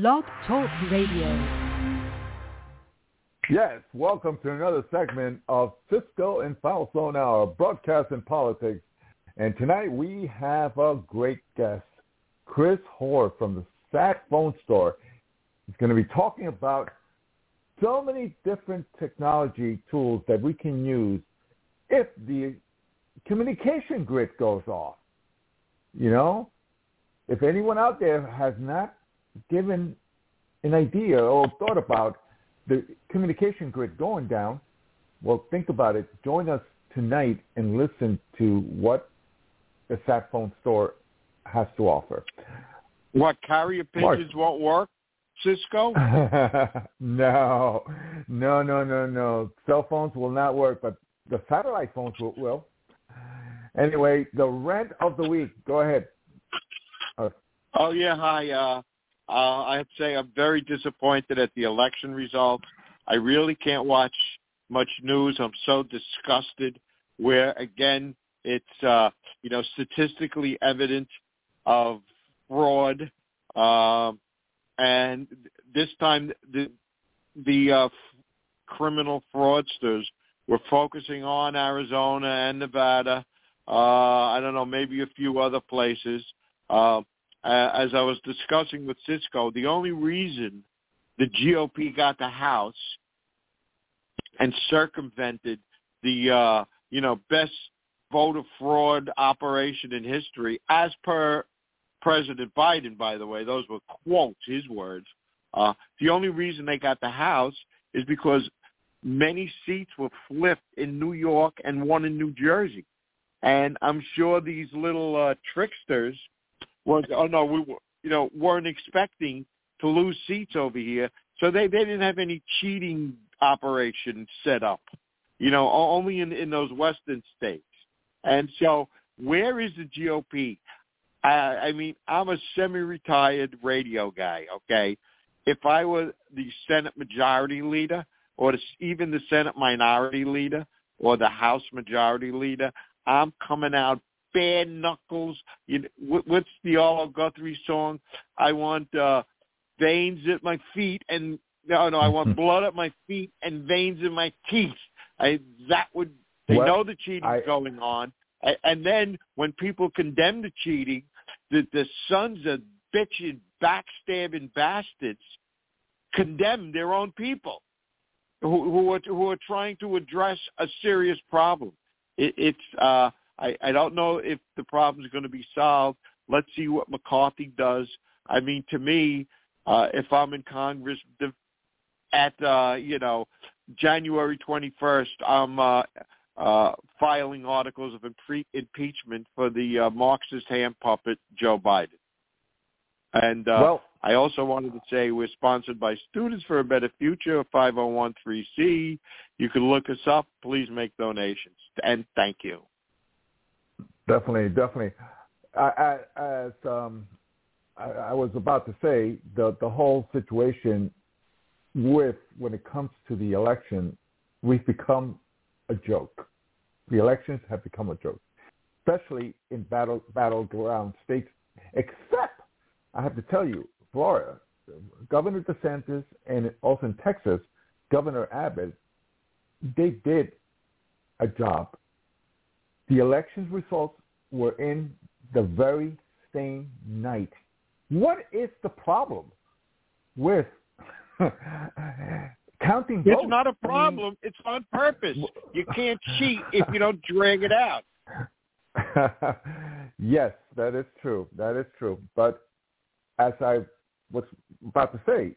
Blog Talk Radio. Yes, welcome to another segment of Cisco and Falzon Hour, broadcast in politics. And tonight we have a great guest, Chris Hoar from the Sat Phone Store. He's going to be talking about so many different technology tools that we can use if the communication grid goes off. You know, if anyone out there has not given an idea or thought about the communication grid going down, well, think about it. Join us tonight and listen to what the sat phone store has to offer. What carrier pigeons Mark. won't work? Cisco? no, no, no, no, no. Cell phones will not work, but the satellite phones will. will. Anyway, the rent of the week. Go ahead. Uh, oh yeah, hi. Uh, uh, I have to say I'm very disappointed at the election results. I really can't watch much news. I'm so disgusted. Where again, it's uh, you know statistically evident of fraud, um, and this time the the uh, criminal fraudsters were focusing on Arizona and Nevada. Uh, I don't know, maybe a few other places. Uh, as I was discussing with Cisco, the only reason the GOP got the House and circumvented the uh, you know best voter fraud operation in history, as per President Biden, by the way, those were quotes, his words. Uh, the only reason they got the House is because many seats were flipped in New York and one in New Jersey. And I'm sure these little uh, tricksters was, oh no, we you know weren't expecting to lose seats over here, so they they didn't have any cheating operation set up, you know, only in in those western states. And so, where is the GOP? I, I mean, I'm a semi-retired radio guy. Okay, if I were the Senate Majority Leader, or the, even the Senate Minority Leader, or the House Majority Leader, I'm coming out bare knuckles. You know, what's the Arlo Guthrie song? I want uh, veins at my feet and no, no, I want blood at my feet and veins in my teeth. I that would they well, know the cheating's I, going on, and then when people condemn the cheating, the the sons of bitching, backstabbing bastards condemn their own people who, who are who are trying to address a serious problem. It, it's uh, I, I don't know if the problem is going to be solved. Let's see what McCarthy does. I mean, to me, uh, if I'm in Congress the, at uh, you know January 21st, I'm uh, uh, filing articles of impre- impeachment for the uh, Marxist hand puppet Joe Biden. And uh, well, I also wanted to say we're sponsored by Students for a Better Future, 5013C. You can look us up. Please make donations. And thank you. Definitely, definitely. I, I, as um, I, I was about to say, the the whole situation with when it comes to the election, we've become a joke. The elections have become a joke, especially in battle battleground states. Except, I have to tell you, Florida, Governor DeSantis, and also in Texas, Governor Abbott, they did a job the elections results were in the very same night. What is the problem with counting votes? It's not a problem. It's on purpose. You can't cheat if you don't drag it out. yes, that is true. That is true. But as I was about to say,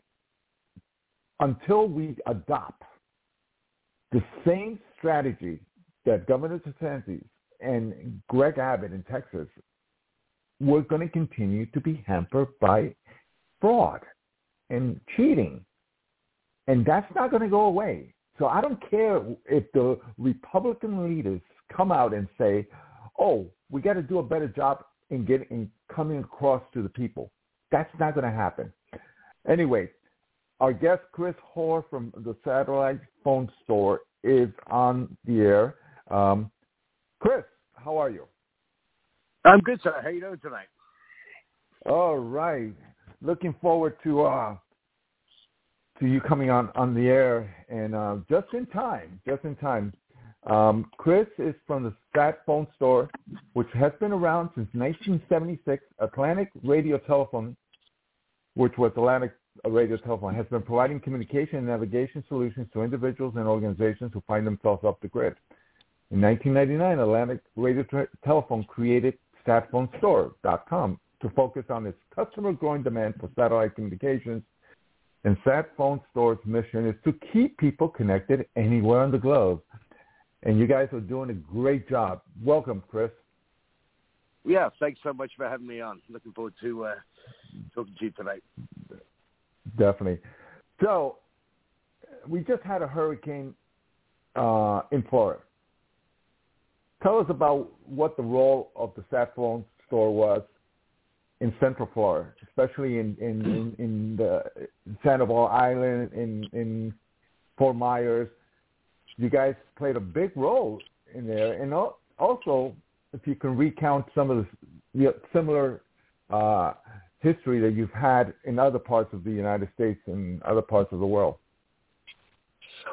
until we adopt the same strategy that Governor DeSantis and Greg Abbott in Texas was going to continue to be hampered by fraud and cheating. And that's not going to go away. So I don't care if the Republican leaders come out and say, oh, we got to do a better job in getting in coming across to the people. That's not going to happen. Anyway, our guest Chris Hoar from the Satellite Phone Store is on the air. Um, Chris, how are you? I'm good, sir. How you doing tonight? All right. looking forward to uh, to you coming on on the air and uh, just in time, just in time. Um, Chris is from the Sat Phone Store, which has been around since 1976. Atlantic Radio Telephone, which was Atlantic Radio Telephone, has been providing communication and navigation solutions to individuals and organizations who find themselves off the grid. In 1999, Atlantic Radio Telephone created SatPhoneStore.com to focus on its customer growing demand for satellite communications. And Sat Phone Store's mission is to keep people connected anywhere on the globe. And you guys are doing a great job. Welcome, Chris. Yeah, thanks so much for having me on. Looking forward to uh, talking to you tonight. Definitely. So, we just had a hurricane uh, in Florida. Tell us about what the role of the Sat Phone store was in Central Florida, especially in in in, in the Sandoval Island, in in Fort Myers. You guys played a big role in there, and also if you can recount some of the similar uh, history that you've had in other parts of the United States and other parts of the world.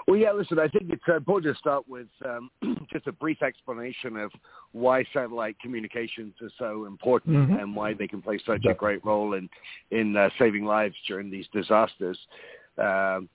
Well, yeah, listen, I think it's important to start with um, just a brief explanation of why satellite communications are so important mm-hmm. and why they can play such a great role in, in uh, saving lives during these disasters. Um,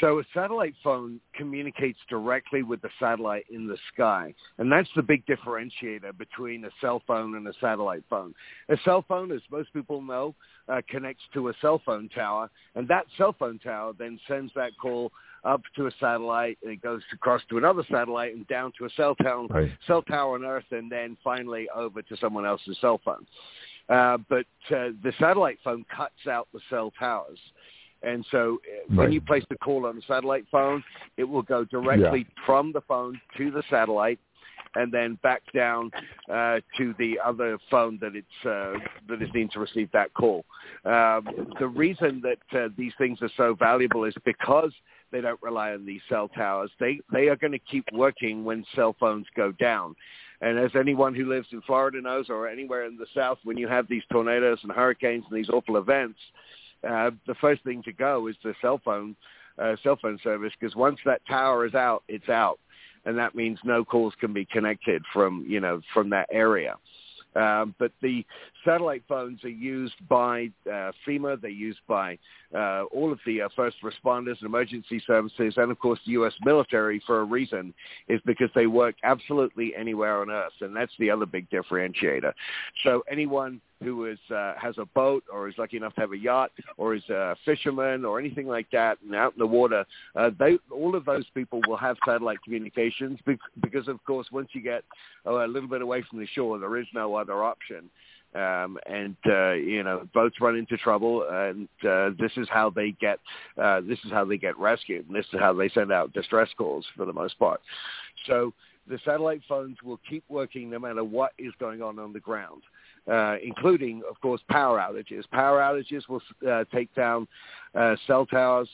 so a satellite phone communicates directly with the satellite in the sky, and that's the big differentiator between a cell phone and a satellite phone. A cell phone, as most people know, uh, connects to a cell phone tower, and that cell phone tower then sends that call up to a satellite, and it goes across to another satellite and down to a cell tower, right. cell tower on Earth, and then finally over to someone else's cell phone. Uh, but uh, the satellite phone cuts out the cell towers. And so uh, right. when you place the call on the satellite phone, it will go directly yeah. from the phone to the satellite and then back down uh, to the other phone that it's uh, that is needing to receive that call. Um, the reason that uh, these things are so valuable is because they don't rely on these cell towers. They they are going to keep working when cell phones go down. And as anyone who lives in Florida knows, or anywhere in the South, when you have these tornadoes and hurricanes and these awful events, uh, the first thing to go is the cell phone uh, cell phone service because once that tower is out, it's out, and that means no calls can be connected from you know from that area. Um, but the satellite phones are used by uh, FEMA. They're used by uh, all of the uh, first responders and emergency services, and of course the U.S. military for a reason, is because they work absolutely anywhere on Earth, and that's the other big differentiator. So anyone who is uh, has a boat or is lucky enough to have a yacht or is a fisherman or anything like that and out in the water, uh, they all of those people will have satellite communications because, of course, once you get a little bit away from the shore, there is no other option. Um, and uh, you know boats run into trouble, and uh, this is how they get uh, this is how they get rescued, and this is how they send out distress calls for the most part. So the satellite phones will keep working no matter what is going on on the ground uh, including, of course, power outages. Power outages will uh, take down uh, cell towers,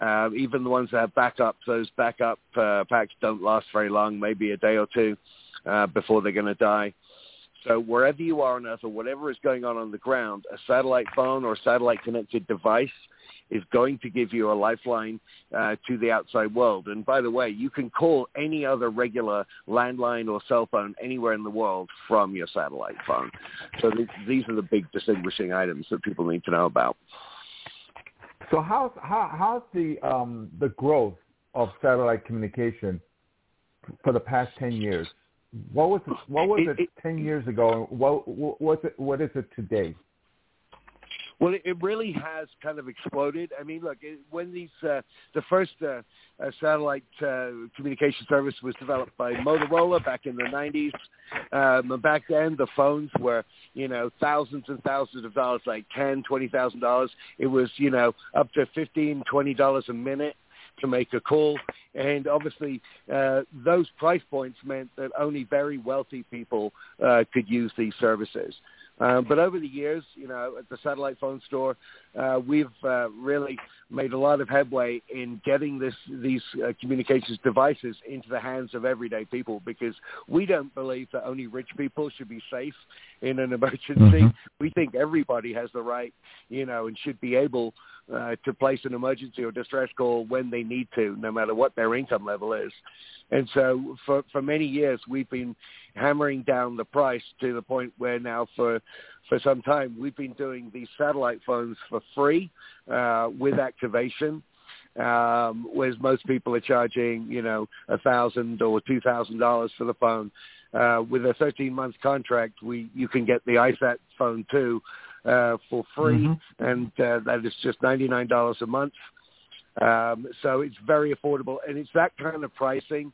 uh, even the ones that have backup. Those backup uh, packs don't last very long, maybe a day or two uh, before they're going to die. So wherever you are on Earth or whatever is going on on the ground, a satellite phone or a satellite connected device is going to give you a lifeline uh, to the outside world. And by the way, you can call any other regular landline or cell phone anywhere in the world from your satellite phone. So th- these are the big distinguishing items that people need to know about. So how's how, how's the um, the growth of satellite communication for the past ten years? What was it, what was it, it ten years ago? What what it what is it today? Well, it really has kind of exploded. I mean, look, when these uh, the first uh, uh, satellite uh, communication service was developed by Motorola back in the 90s. Um, back then, the phones were you know thousands and thousands of dollars, like ten, twenty thousand dollars. It was you know up to fifteen, twenty dollars a minute to make a call. And obviously, uh, those price points meant that only very wealthy people uh, could use these services. Uh, but over the years, you know, at the satellite phone store, uh, we've uh, really made a lot of headway in getting this these uh, communications devices into the hands of everyday people because we don't believe that only rich people should be safe in an emergency. Mm-hmm. We think everybody has the right, you know, and should be able uh, to place an emergency or distress call when they need to, no matter what their income level is. And so for, for many years, we've been hammering down the price to the point where now for, for some time, we've been doing these satellite phones for free uh, with activation. Um, whereas most people are charging, you know, a thousand or two thousand dollars for the phone. Uh, with a 13 month contract, we you can get the iSat phone 2 uh, for free, mm-hmm. and uh, that is just $99 a month. Um, so it's very affordable, and it's that kind of pricing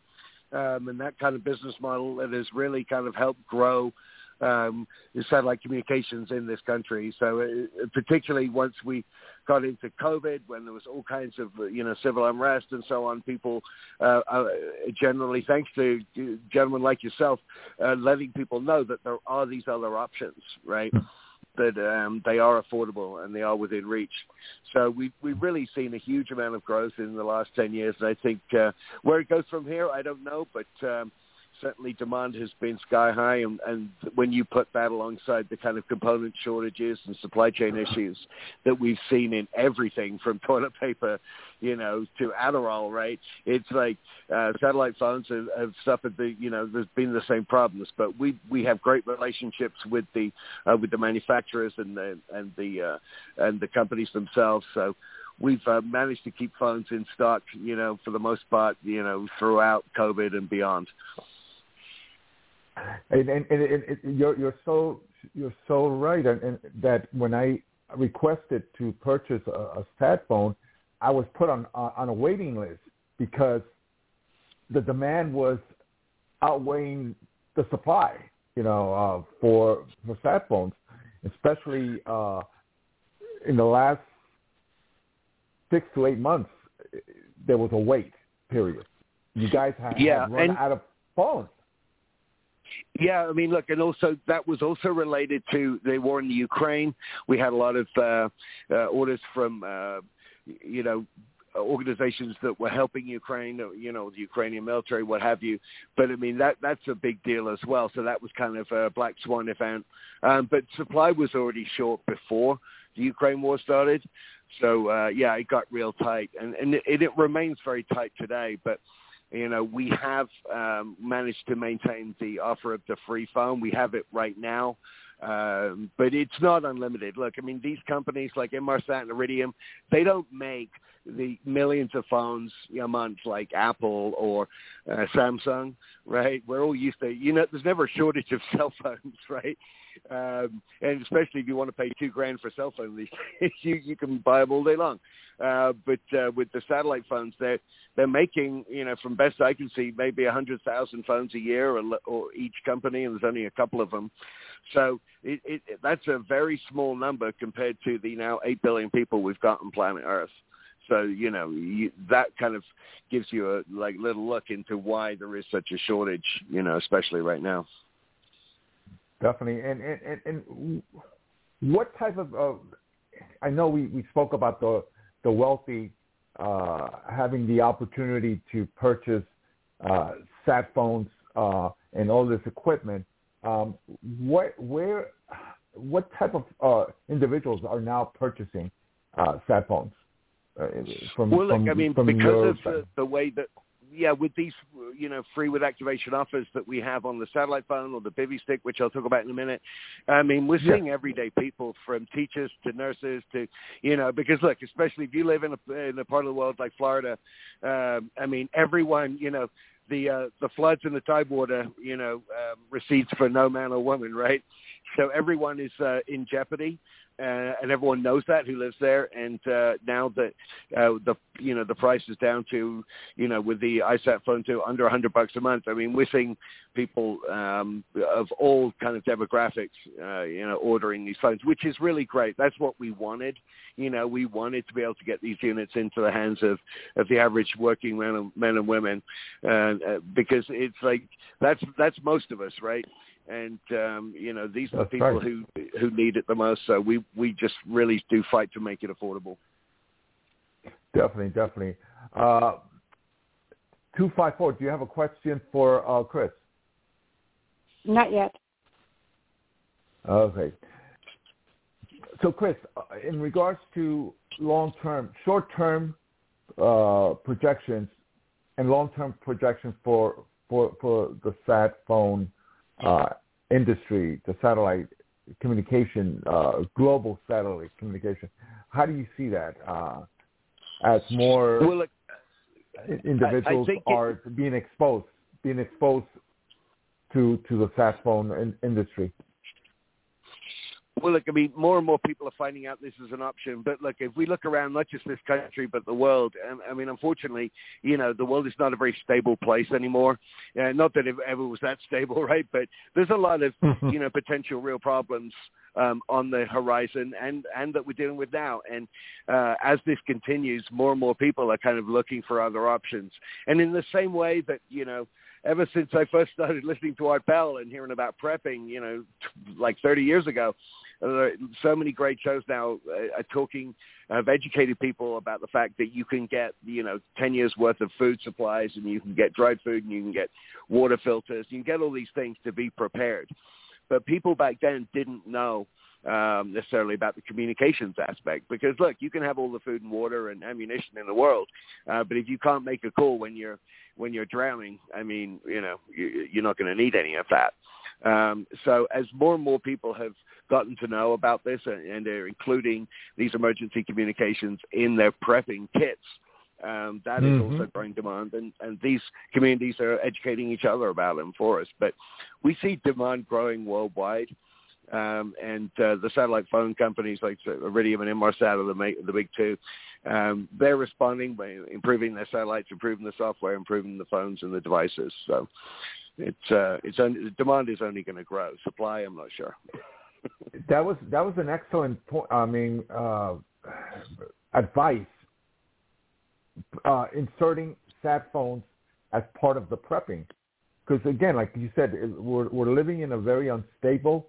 um, and that kind of business model that has really kind of helped grow um, satellite communications in this country. So uh, particularly once we got into COVID, when there was all kinds of you know civil unrest and so on, people uh, uh, generally, thanks to gentlemen like yourself, uh, letting people know that there are these other options, right? Hmm that um, they are affordable and they are within reach. So we, we've really seen a huge amount of growth in the last 10 years. And I think uh, where it goes from here, I don't know, but um, certainly demand has been sky high, and, and when you put that alongside the kind of component shortages and supply chain issues that we've seen in everything from toilet paper, you know, to Adderall, right? It's like uh, satellite phones have, have suffered the, you know, there's been the same problems, but we we have great relationships with the uh, with the manufacturers and the and the uh, and the companies themselves, so we've uh, managed to keep phones in stock, you know, for the most part, you know, throughout COVID and beyond and, and, and it, you're you're so you're so right, and, and that when I requested to purchase a, a sat phone, I was put on on a waiting list because the demand was outweighing the supply, you know, uh, for for sat phones, especially uh, in the last six to eight months. There was a wait period. You guys have, yeah, have run and, out of phones. Yeah, I mean, look, and also that was also related to the war in the Ukraine. We had a lot of uh, uh, orders from, uh, you know, organizations that were helping Ukraine, you know, the Ukrainian military, what have you. But I mean, that that's a big deal as well. So that was kind of a black swan event. Um, but supply was already short before the Ukraine war started. So uh, yeah, it got real tight, and and it, it remains very tight today. But you know, we have um, managed to maintain the offer of the free phone. We have it right now. Um, but it's not unlimited. Look, I mean, these companies like Inmarsat and Iridium, they don't make the millions of phones a month like Apple or uh, Samsung, right? We're all used to, you know, there's never a shortage of cell phones, right? Um, and especially if you want to pay two grand for a cell phone these days, you, you can buy them all day long. Uh, but uh, with the satellite phones, they're they're making, you know, from best I can see, maybe a hundred thousand phones a year, or, or each company, and there's only a couple of them. So it, it, that's a very small number compared to the now eight billion people we've got on planet Earth. So you know you, that kind of gives you a like little look into why there is such a shortage, you know, especially right now. Definitely, and and and, and what type of? Uh, I know we we spoke about the the wealthy uh, having the opportunity to purchase uh, sat phones uh, and all this equipment. Um, what where what type of uh, individuals are now purchasing uh, sat phones? Uh, from, well, look, from, I mean, because of the, the way that yeah, with these, you know, free with activation offers that we have on the satellite phone or the Bivy stick, which I'll talk about in a minute. I mean, we're seeing yeah. everyday people from teachers to nurses to, you know, because look, especially if you live in a in a part of the world like Florida, um, I mean, everyone, you know, the uh, the floods and the tidewater, you know, um, recedes for no man or woman, right? So everyone is uh, in jeopardy uh, and everyone knows that who lives there. And uh, now that uh, the you know the price is down to you know with the iSat phone to under a hundred bucks a month. I mean, we're seeing people um, of all kind of demographics, uh, you know, ordering these phones, which is really great. That's what we wanted. You know, we wanted to be able to get these units into the hands of, of the average working men and, men and women, uh, because it's like that's that's most of us, right? And um, you know these are That's the people right. who who need it the most. So we we just really do fight to make it affordable. Definitely, definitely. Uh, two five four. Do you have a question for uh, Chris? Not yet. Okay. So, Chris, uh, in regards to long-term, short-term uh, projections and long-term projections for for for the sat phone uh, industry, the satellite communication, uh, global satellite communication, how do you see that uh, as more Well, look, individuals think it- are being exposed, being exposed to to the sat phone in, industry? Well, look, I mean, more and more people are finding out this is an option. But look, if we look around, not just this country, but the world, um, I mean, unfortunately, you know, the world is not a very stable place anymore. Uh, not that it ever was that stable, right? But there's a lot of, you know, potential real problems um, on the horizon and, and that we're dealing with now. And uh, as this continues, more and more people are kind of looking for other options. And in the same way that, you know, ever since I first started listening to Art Bell and hearing about prepping, you know, t- like 30 years ago, so many great shows now uh, are talking, have educated people about the fact that you can get, you know, 10 years worth of food supplies and you can get dried food and you can get water filters. You can get all these things to be prepared. But people back then didn't know um, necessarily about the communications aspect because look, you can have all the food and water and ammunition in the world, uh, but if you can't make a call when you're when you're drowning, I mean, you know, you, you're not going to need any of that. Um, so as more and more people have gotten to know about this and, and they're including these emergency communications in their prepping kits, um, that is Mhm. also growing demand, and, and these communities are educating each other about them for us. But we see demand growing worldwide, um, and uh, the satellite phone companies like Iridium and Inmarsat are the, the big two. Um, they're responding by improving their satellites, improving the software, improving the phones and the devices. So it's uh, it's only, the demand is only going to grow. Supply, I'm not sure. That was that was an excellent point. I mean, uh, advice uh, inserting sat phones as part of the prepping, because again, like you said, we're we're living in a very unstable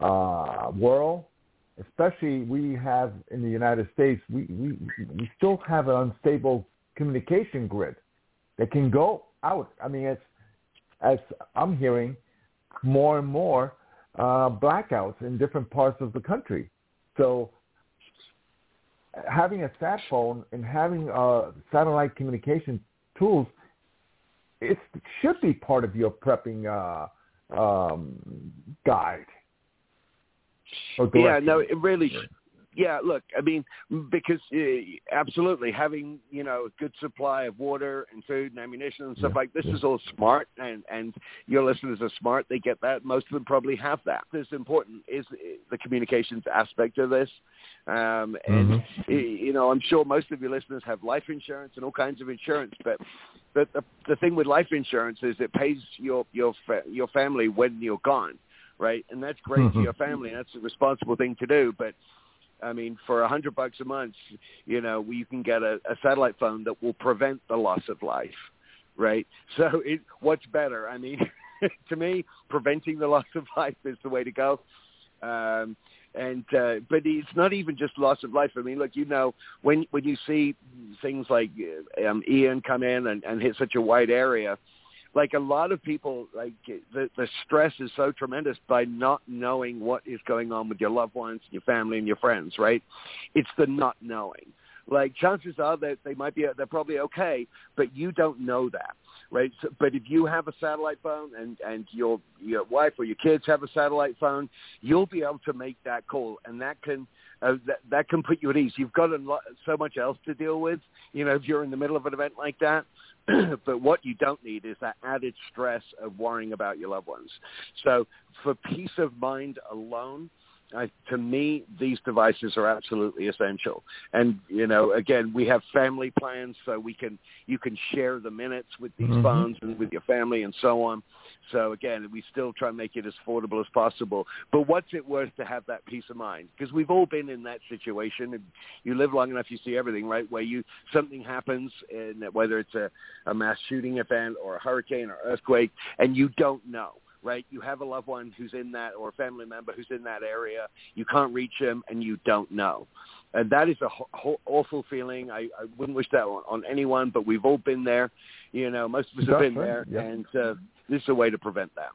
uh, world. Especially, we have in the United States, we, we we still have an unstable communication grid that can go out. I mean, it's as I'm hearing more and more uh, blackouts in different parts of the country. So having a sat phone and having uh, satellite communication tools, it should be part of your prepping uh, um, guide. Yeah, no, it really. Yeah, look, I mean, because uh, absolutely having you know a good supply of water and food and ammunition and stuff Yeah, like this yeah. is all smart, and and your listeners are smart. They get that. Most of them probably have that. This important is the communications aspect of this. Um, and Mhm. you know, I'm sure most of your listeners have life insurance and all kinds of insurance, but but the the thing with life insurance is it pays your your fa- your family when you're gone, right? And that's great for Mhm. your family. and That's a responsible thing to do, but I mean, for a hundred bucks a month, you know, you can get a, a satellite phone that will prevent the loss of life, right? So, it, what's better? I mean, to me, preventing the loss of life is the way to go. Um, and uh, but it's not even just loss of life. I mean, look, you know, when when you see things like um, Ian come in and, and hit such a wide area, like a lot of people, like the the stress is so tremendous by not knowing what is going on with your loved ones, your family, and your friends. Right? It's the not knowing. Like chances are that they might be, they're probably okay, but you don't know that right? So, but if you have a satellite phone and and your your wife or your kids have a satellite phone, you'll be able to make that call, and that can uh, that that can put you at ease. You've got a lot, so much else to deal with, you know, if you're in the middle of an event like that. but what you don't need is that added stress of worrying about your loved ones. So for peace of mind alone, I, to me, these devices are absolutely essential. And you know, again, we have family plans, so we can you can share the minutes with these Mhm. phones and with your family and so on. So again, we still try and make it as affordable as possible. But what's it worth to have that peace of mind? Because we've all been in that situation. And you live long enough, you see everything, right? Where you something happens, and whether it's a, a mass shooting event or a hurricane or earthquake, and you don't know right? You have a loved one who's in that or a family member who's in that area. You can't reach them and you don't know. And that is a ho- awful feeling. I, I wouldn't wish that on, on anyone, but we've all been there. You know, most of us have been there, yeah. and uh, this is a way to prevent that.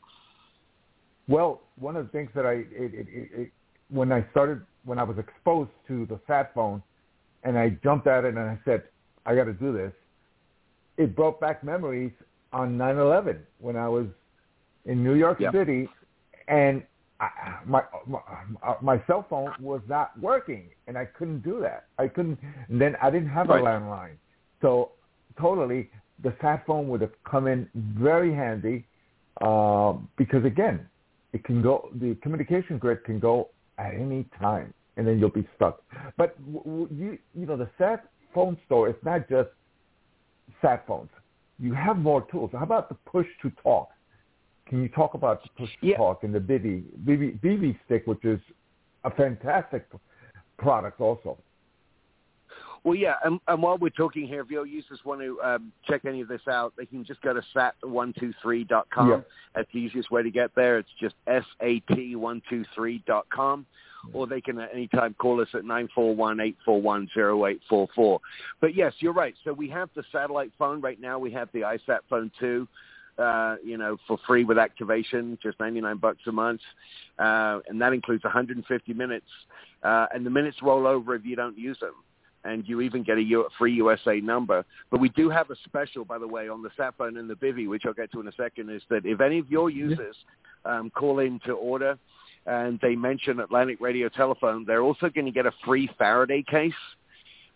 Well, one of the things that I it, it, it, when I started when I was exposed to the sat phone, and I jumped at it and I said, I got to do this. It brought back memories on 9/11 when I was in New York Yeah. City, and I, my, my my cell phone was not working, and I couldn't do that. I couldn't. And then I didn't have Right. a landline, so totally the sat phone would have come in very handy uh, because again, it can go. The communication grid can go at any time, and then you'll be stuck. But w- w- you you know the sat phone store. It's not just sat phones. You have more tools. How about the push to talk? Can you talk about the push to Yeah. talk and the Bivy, Bivy, Bivy stick, which is a fantastic product also? Well, yeah, and, and while we're talking here, if your users want to um, check any of this out, they can just go to sat123.com. Yeah. That's the easiest way to get there. It's just sat123.com. Or they can at any time call us at 941-841-0844. But yes, you're right. So we have the satellite phone right now. We have the iSat phone 2. Uh, you know, for free with activation, just 99 bucks a month. Uh, and that includes 150 minutes. Uh, and the minutes roll over if you don't use them and you even get a U- free USA number. But we do have a special, by the way, on the sat phone and the Bivy, which I'll get to in a second, is that if any of your users um, call in to order and they mention Atlantic Radio Telephone, they're also going to get a free Faraday case,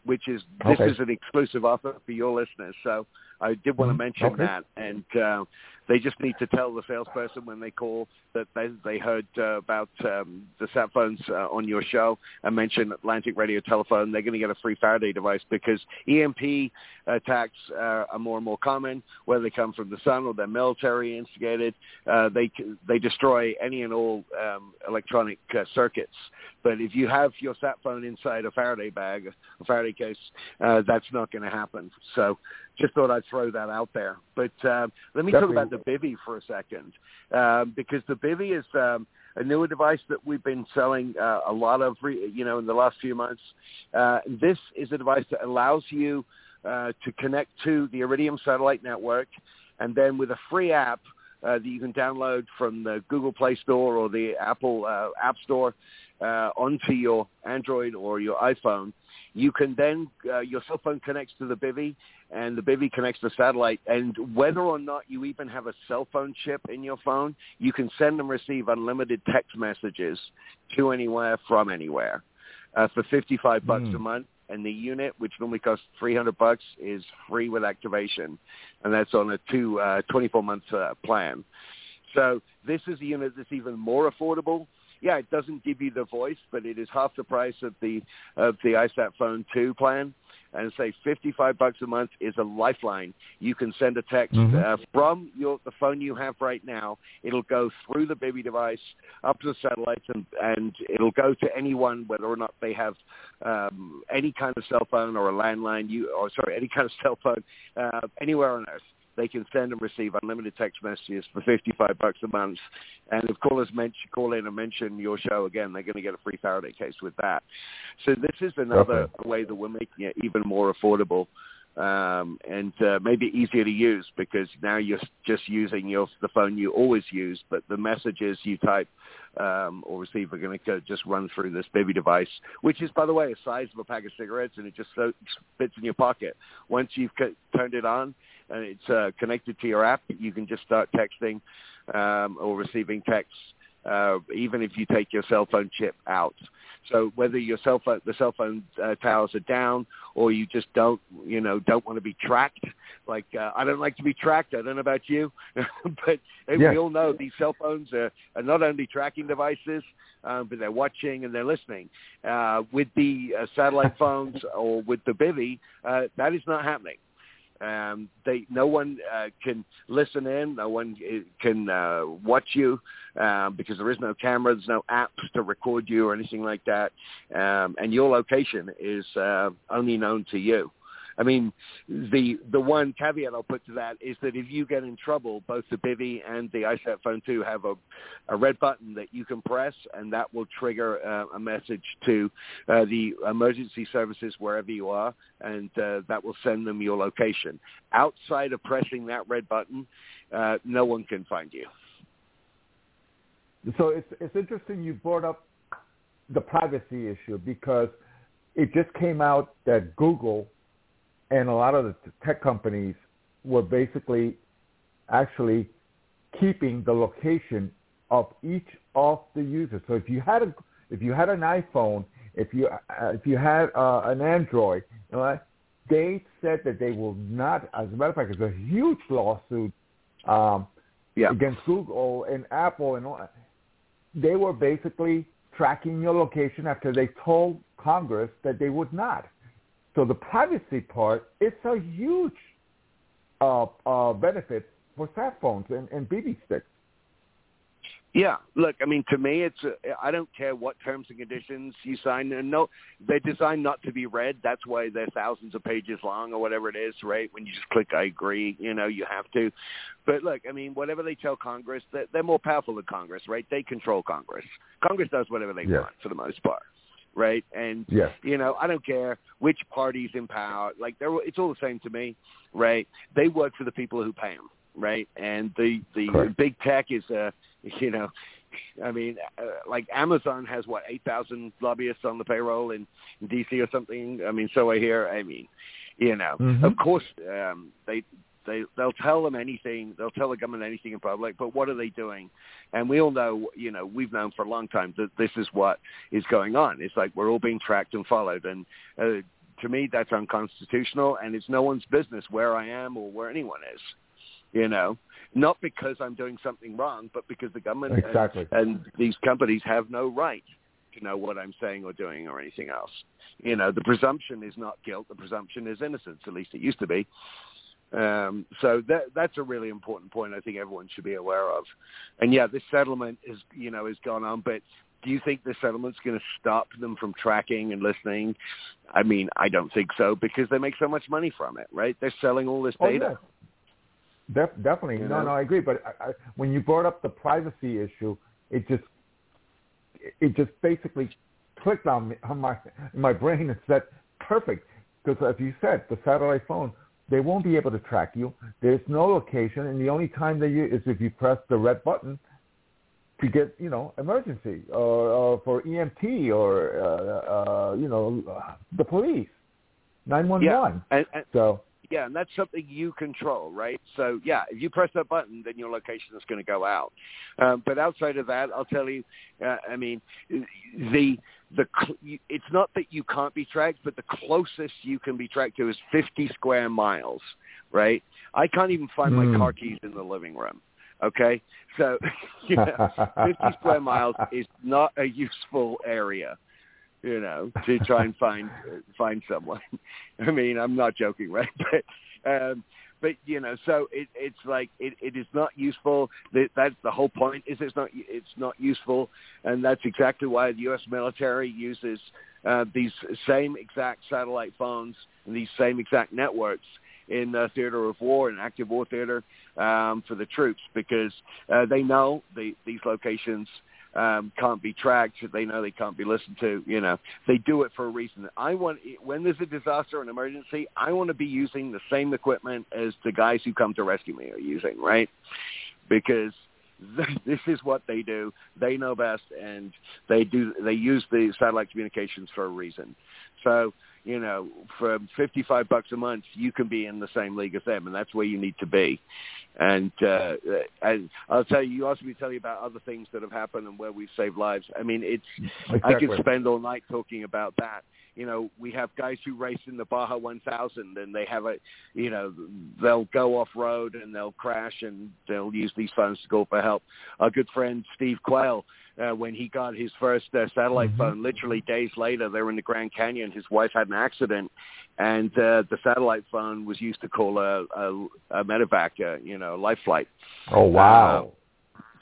which is this is an exclusive offer for your listeners. So I did want to Mhm. mention Okay. that, and uh, they just need to tell the salesperson when they call that they they heard uh, about um, the sat phones uh, on your show and mention Atlantic Radio Telephone. They're going to get a free Faraday device because EMP attacks uh, are more and more common, whether they come from the sun or they're military instigated. Uh, they they destroy any and all um, electronic uh, circuits. But if you have your sat phone inside a Faraday bag, a Faraday case, uh, that's not going to happen. So just thought I'd throw that out there. But um, let me Definitely. talk about the Bivy for a second, um, because the Bivy is um, a newer device that we've been selling uh, a lot of, re- you know, in the last few months. Uh, this is a device that allows you uh, to connect to the Iridium satellite network, and then with a free app uh, that you can download from the Google Play Store or the Apple uh, App Store uh, onto your Android or your iPhone. You can then, uh, your cell phone connects to the Bivy, and the Bivy connects to satellite. And whether or not you even have a cell phone chip in your phone, you can send and receive unlimited text messages to anywhere from anywhere uh, for 55 bucks Mm. a month. And the unit, which normally costs 300 bucks, is free with activation, and that's on a two uh, 24 month uh, plan. So this is a unit that's even more affordable. Yeah, it doesn't give you the voice, but it is half the price of the of the iSat Phone 2 plan. And say 55 bucks a month is a lifeline. You can send a text Mhm. uh, from your the phone you have right now. It'll go through the Bivy device up to the satellites, and and it'll go to anyone, whether or not they have um, any kind of cell phone or a landline. You or sorry, any kind of cell phone uh, anywhere on Earth. They can send and receive unlimited text messages for 55 bucks a month. And if callers mention, call in and mention your show again, they're going to get a free Faraday case with that. So this is another Okay. way that we're making it even more affordable um, and uh, maybe easier to use because now you're just using your the phone you always use, but the messages you type um, or receive are going to just run through this Bivy device, which is, by the way, the size of a pack of cigarettes, and it just so, fits in your pocket. Once you've c- turned it on and it's uh, connected to your app, you can just start texting um, or receiving texts, uh, even if you take your cell phone chip out. So whether your cell phone, the cell phone uh, towers are down, or you just don't, you know, don't want to be tracked. Like uh, I don't like to be tracked. I don't know about you, but hey, Yes. we all know these cell phones are, are not only tracking devices, um, but they're watching and they're listening. Uh, with the uh, satellite phones or with the Bivy, uh, that is not happening. Um, they, no one uh, can listen in. No one uh, can uh, watch you um, because there is no camera. There's no apps to record you or anything like that. Um, and your location is uh, only known to you. I mean, the the one caveat I'll put to that is that if you get in trouble, both the Bivy and the iSat Phone 2 have a, a red button that you can press, and that will trigger uh, a message to uh, the emergency services wherever you are, and uh, that will send them your location. Outside of pressing that red button, uh, no one can find you. So it's it's interesting you brought up the privacy issue because it just came out that Google and a lot of the tech companies were basically actually keeping the location of each of the users. So if you had a if you had an iPhone, if you uh, if you had uh, an Android, you know, they said that they will not. As a matter of fact, it's a huge lawsuit um, yeah. against Google and Apple and all. They were basically tracking your location after they told Congress that they would not. So the privacy part, it's a huge uh, uh, benefit for sat phones and, and Bivy sticks. Yeah, look, I mean, to me, it's uh, I don't care what terms and conditions you sign. And no, they're designed not to be read. That's why they're thousands of pages long or whatever it is, right? When you just click I agree, you know, you have to. But look, I mean, whatever they tell Congress, they're, they're more powerful than Congress, right? They control Congress. Congress does whatever they yes. want for the most part right? And yes. you know, I don't care which party's in power. Like they're it's all the same to me, right? They work for the people who pay them, right? And the the Correct. big tech is uh you know, I mean, uh, like Amazon has what eight thousand lobbyists on the payroll in, in DC or something. I mean, so I hear. I mean, you know, mm-hmm. of course um, they they they'll tell them anything. They'll tell the government anything in public. But what are they doing? And we all know, you know, we've known for a long time that this is what is going on. It's like we're all being tracked and followed. And uh, to me, that's unconstitutional. And it's no one's business where I am or where anyone is. You know, not because I'm doing something wrong, but because the government exactly. and, and these companies have no right to know what I'm saying or doing or anything else. You know, the presumption is not guilt. The presumption is innocence. At least it used to be. Um, so that that's a really important point. I think everyone should be aware of. And yeah, this settlement is you know has gone on, but do you think the settlement's going to stop them from tracking and listening? I mean, I don't think so because they make so much money from it, right? They're selling all this data. Oh, yeah. Def- definitely, You no, know? no, I agree. But I, I, when you brought up the privacy issue, it just it just basically clicked on me on my my brain and said perfect because as you said, the satellite phone they won't be able to track you. There's no location, and the only time they use is if you press the red button to get, you know, emergency or, or for EMT or, uh, uh, you know, the police, 911. Yeah, and, and, so yeah, and that's something you control, right? So yeah, if you press that button, then your location is going to go out. Um, but outside of that, I'll tell you, uh, I mean, the the it's not that you can't be tracked, but the closest you can be tracked to is 50 square miles, right? I can't even find Mm. my car keys in the living room. Okay, so know, 50 square miles is not a useful area you know, to try and find find someone. I mean, I'm not joking, right? But um, but you know, so it, it's like it, it is not useful. That, that's the whole point. Is it's not it's not useful, and that's exactly why the U.S. military uses uh, these same exact satellite phones and these same exact networks in uh, theater of war and active war theater um, for the troops because uh, they know the, these locations um, can't be tracked. They know they can't be listened to. You know, they do it for a reason. I want when there's a disaster, or an emergency, I want to be using the same equipment as the guys who come to rescue me are using, right? Because this is what they do. They know best, and they do. They use the satellite communications for a reason. So you know, for 55 bucks a month, you can be in the same league as them, and that's where you need to be. And, uh, and I'll tell you, you asked me to tell you about other things that have happened and where we've saved lives. I mean, it's, exactly. I could spend all night talking about that. You know, we have guys who race in the Baja 1000 and they have a, you know, they'll go off road and they'll crash and they'll use these phones to go for help. Our good friend Steve Quayle, uh, when he got his first uh, satellite Mhm. phone, literally days later, they were in the Grand Canyon. His wife had an accident, and uh, the satellite phone was used to call a, a, a medevac, uh, you know, life flight. Oh wow!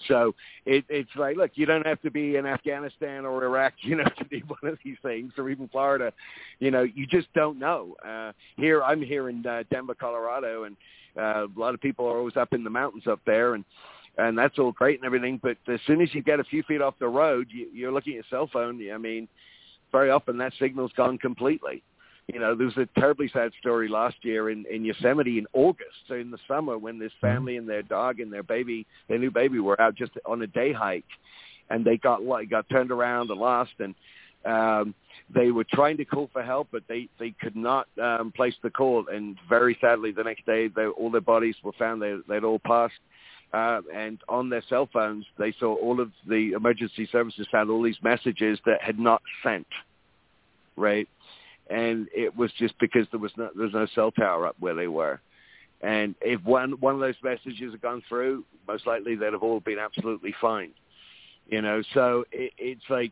So it, it's like, look, you don't have to be in Afghanistan or Iraq, you know, to be one of these things, or even Florida. You know, you just don't know. Uh, here, I'm here in uh, Denver, Colorado, and uh, a lot of people are always up in the mountains up there, and and that's all great and everything. But as soon as you get a few feet off the road, you, you're looking at your cell phone. I mean, very often that signal's gone completely. You know, there was a terribly sad story last year in, in Yosemite in August, so in the summer when this mm-hmm. family and their dog and their baby, their new baby, were out just on a day hike, and they got got turned around and lost, and um, they were trying to call for help, but they they could not um, place the call. And very sadly, the next day, they, all their bodies were found. They they'd all passed. Uh, and on their cell phones, they saw all of the emergency services found all these messages that had not sent, right? And it was just because there was no there was no cell tower up where they were. And if one one of those messages had gone through, most likely they'd have all been absolutely fine. You know, so it, it's like,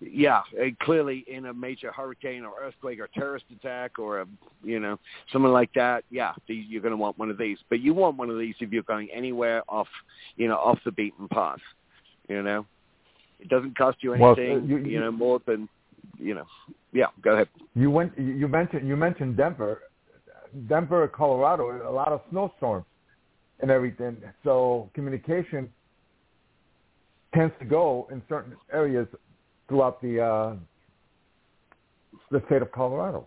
yeah, clearly in a major hurricane or earthquake or terrorist attack or a, you know, something like that, yeah, you're going to want one of these. But you want one of these if you're going anywhere off, you know, off the beaten path. You know, it doesn't cost you anything, well, you, you, you know, more than you know, yeah, go ahead. You went. You mentioned. You mentioned Denver, Denver, Colorado. A lot of snowstorms and everything. So communication tends to go in certain areas throughout the uh, the state of Colorado.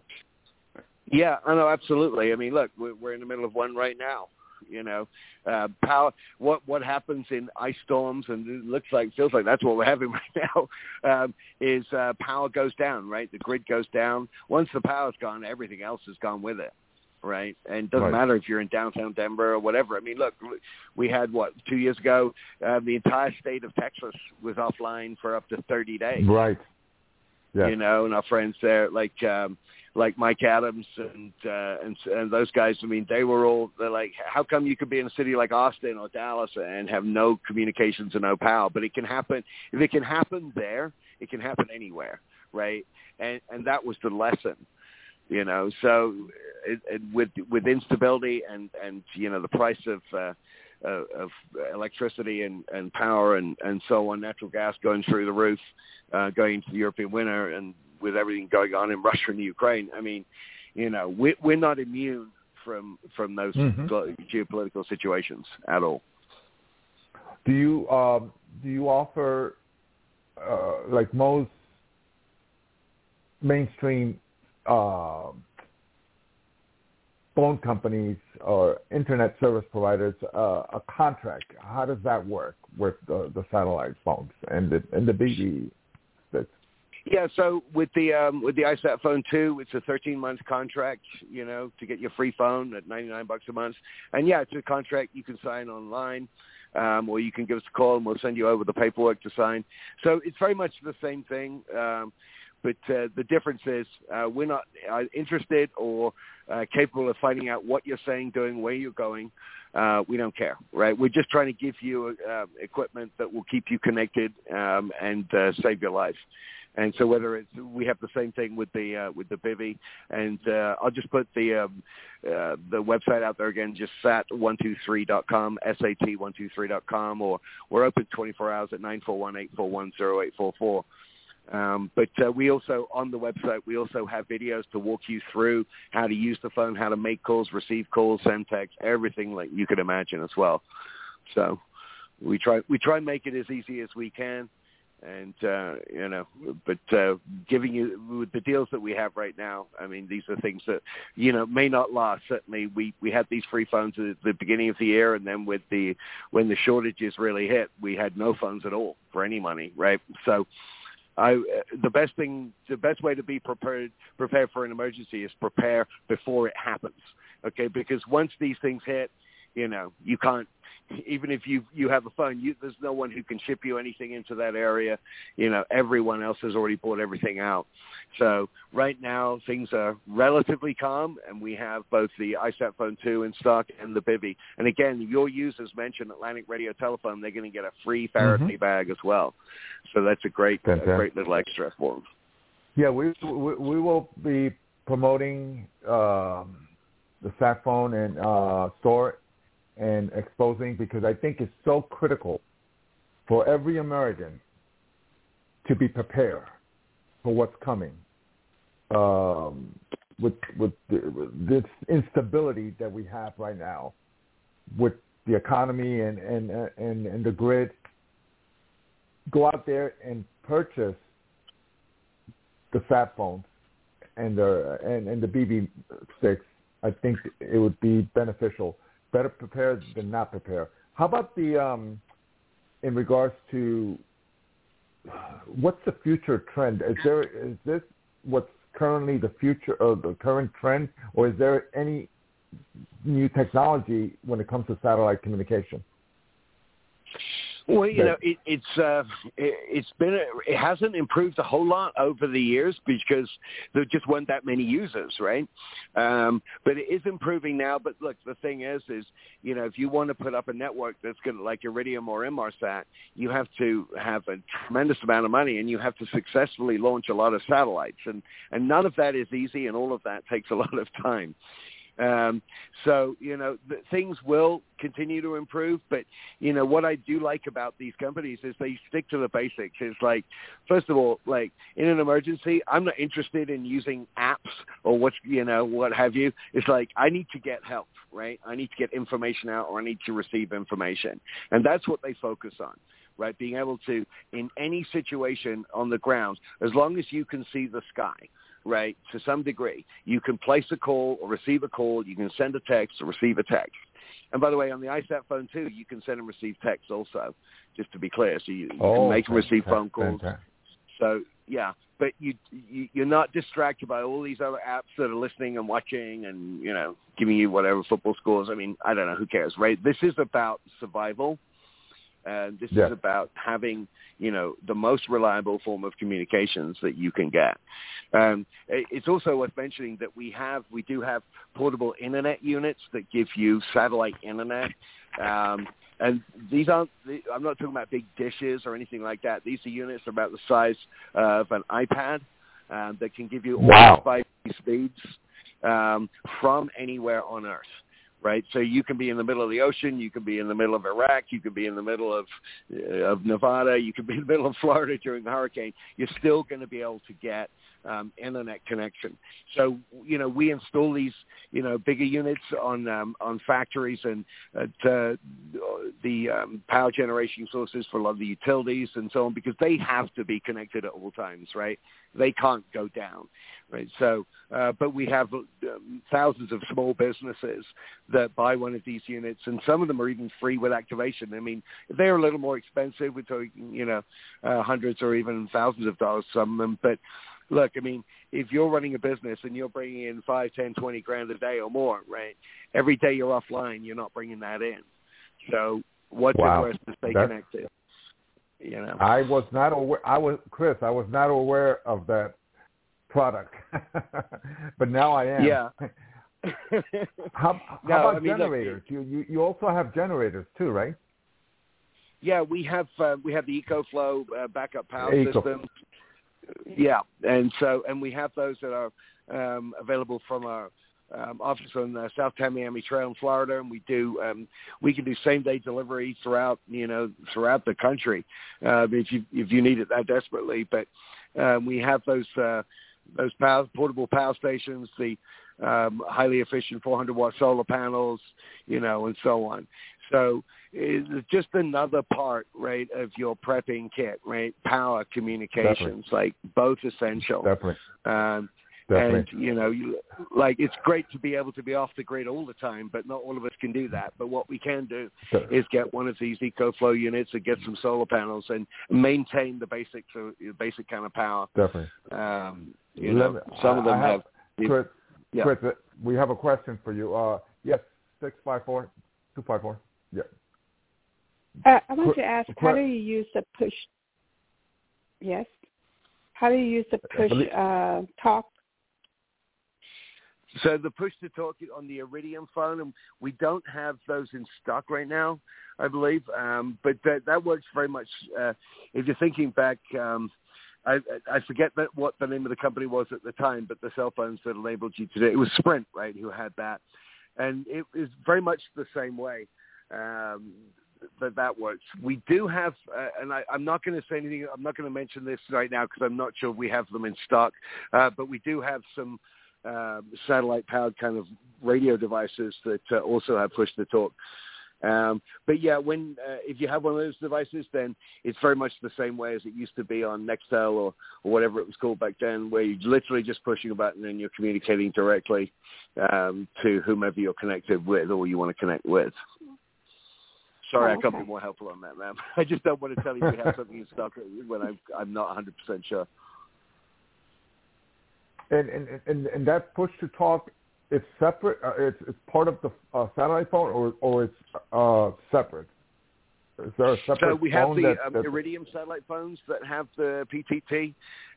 Yeah, I know absolutely. I mean, look, we're in the middle of one right now. You know, uh, power. What what happens in ice storms, and it looks like feels like that's what we're having right now. Um, is uh, power goes down, right? The grid goes down. Once the power's gone, everything else has gone with it right? And it doesn't right. matter if you're in downtown Denver or whatever. I mean, look, we had what two years ago, uh, the entire state of Texas was offline for up to 30 days. Right. Yeah. You know, and our friends there, like um, like Mike Adams and uh, and and those guys. I mean, they were all they're like, how come you could be in a city like Austin or Dallas and have no communications and no power? But it can happen. If it can happen there, it can happen anywhere, right? And and that was the lesson, you know. So it, it, with with instability and and you know the price of uh, of electricity and, and power and, and so on, natural gas going through the roof, uh, going into the European winter, and with everything going on in Russia and Ukraine. I mean, you know, we, we're not immune from from those mm-hmm. geopolitical situations at all. Do you um, do you offer uh, like most mainstream uh, phone companies or internet service providers uh, a contract? How does that work with the, the satellite phones and the and the BB yeah, so with the um, with the iSat phone two, it's a 13 month contract, you know, to get your free phone at 99 bucks a month. And yeah, it's a contract you can sign online, um, or you can give us a call and we'll send you over the paperwork to sign. So it's very much the same thing. Um, but uh, the difference is uh, we're not uh, interested or uh, capable of finding out what you're saying, doing, where you're going. Uh, we don't care, right? We're just trying to give you uh, equipment that will keep you connected um, and uh, save your life. And so whether it's we have the same thing with the uh, with the Bivy, and uh, I'll just put the um, uh, the website out there again, just sat123.com, sat123.com, or we're open 24 hours at 941-841-0844. Um, but uh, we also, on the website, we also have videos to walk you through how to use the phone, how to make calls, receive calls, send text, everything like you could imagine as well. So we try we try and make it as easy as we can and uh, you know, but uh, giving you with the deals that we have right now, I mean, these are things that you know may not last. Certainly, we we had these free phones at the beginning of the year, and then with the when the shortages really hit, we had no phones at all for any money, right? So. I, the best thing, the best way to be prepared, prepared for an emergency is prepare before it happens. Okay, because once these things hit, you know, you can't even if you you have a phone, you, there's no one who can ship you anything into that area. You know, everyone else has already bought everything out. So right now things are relatively calm, and we have both the iSat Phone 2 in stock and the Bivy. And again, your users mentioned Atlantic Radiotelephone; they're going to get a free Faraday mm-hmm. bag as well. So that's a great, a great little extra for them. Yeah, we we, we will be promoting um, the Sat Phone and uh, store and exposing because I think it's so critical for every American to be prepared for what's coming um, with with, the, with this instability that we have right now with the economy and and and, and the grid. Go out there and purchase the sat phones and the and, and the BB sticks. I think it would be beneficial. Better prepared than not prepared. How about the um, in regards to what's the future trend? Is there is this what's currently the future of the current trend, or is there any new technology when it comes to satellite communication? Well, you know, it, it's uh, it, it's been a, it hasn't improved a whole lot over the years because there just weren't that many users, right? Um, but it is improving now. But look, the thing is, is you know, if you want to put up a network that's going to like Iridium or Inmarsat, you have to have a tremendous amount of money, and you have to successfully launch a lot of satellites, and and none of that is easy, and all of that takes a lot of time. Um, so you know things will continue to improve, but you know what I do like about these companies is they stick to the basics. It's like first of all, like in an emergency, I'm not interested in using apps or what you know what have you. It's like I need to get help, right? I need to get information out or I need to receive information, and that's what they focus on right? Being able to, in any situation on the ground, as long as you can see the sky, right, to some degree. You can place a call or receive a call. You can send a text or receive a text. And by the way, on the iSat phone 2, you can send and receive text also, just to be clear. So you, you oh, can make and receive phone calls. So yeah, but you, you you're not distracted by all these other apps that are listening and watching and you know giving you whatever football scores. I mean, I don't know who cares, right? This is about survival and this yeah. is about having, you know, the most reliable form of communications that you can get. Um, it's also worth mentioning that we have, we do have portable internet units that give you satellite internet. Um, and these aren't, I'm not talking about big dishes or anything like that. These are units about the size of an iPad um, that can give you all wow. five speeds um, from anywhere on Earth right? So you can be in the middle of the ocean, you can be in the middle of Iraq, you can be in the middle of uh, of Nevada, you can be in the middle of Florida during the hurricane. You're still going to be able to get um, internet connection. So you know we install these you know bigger units on um, on factories and at uh, the um, power generation sources for a lot of the utilities and so on because they have to be connected at all times, right? They can't go down right? So, uh, but we have um, thousands of small businesses that buy one of these units, and some of them are even free with activation. I mean, they're a little more expensive. We're talking, you know, uh, hundreds or even thousands of dollars some of them. But look, I mean, if you're running a business and you're bringing in five, ten, twenty grand a day or more, right? Every day you're offline, you're not bringing that in. So, what's wow. it worth to stay That's, connected? You know, I was not aware. I was Chris. I was not aware of that product, but now I am. Yeah. how how no, about I mean, generators? Look, you, you you also have generators too, right? Yeah, we have uh, we have the EcoFlow uh, backup power Eco. systems. Yeah, and so and we have those that are um, available from our um, office on uh, South Tamiami Trail in Florida, and we do um, we can do same day delivery throughout you know throughout the country uh, if you if you need it that desperately. But um, we have those uh, those power, portable power stations, the um, highly efficient 400 watt solar panels, you know, and so on. So it's just another part, right, of your prepping kit, right? Power communications, Definitely. like both essential. Definitely. Um, Definitely. and you know, you, like it's great to be able to be off the grid all the time, but not all of us can do that. But what we can do Sure. is get one of these EcoFlow units and get some solar panels and maintain the basic, so basic kind of power. Definitely. Um, you know, me- some of them I have. Chris, Yeah. Chris, uh, we have a question for you. Uh, yes, six five four, two five four. Yeah. Uh, I want to ask, how do you use the push? Yes. How do you use the push uh, talk? So the push to talk on the Iridium phone, and we don't have those in stock right now, I believe. Um, but that that works very much. Uh, if you're thinking back, um, I, I forget that what the name of the company was at the time, but the cell phones that enabled you to it was Sprint, right? Who had that, and it is very much the same way. Um, that that works. We do have, uh, and I, I'm not going to say anything. I'm not going to mention this right now because I'm not sure we have them in stock. Uh, but we do have some uh, satellite-powered kind of radio devices that uh, also have push-to-talk. Um, but yeah, when uh, if you have one of those devices, then it's very much the same way as it used to be on Nextel or, or whatever it was called back then, where you're literally just pushing a button and you're communicating directly um, to whomever you're connected with or you want to connect with. Sorry, oh, okay. I can't be more helpful on that, ma'am. I just don't want to tell you we have something in stock when I'm, I'm not 100% sure. And, and and and that push to talk it's separate. Uh, it's it's part of the uh, satellite phone, or or it's uh, separate. Is there a separate phone? so we have the that, um, Iridium satellite phones that have the PTT,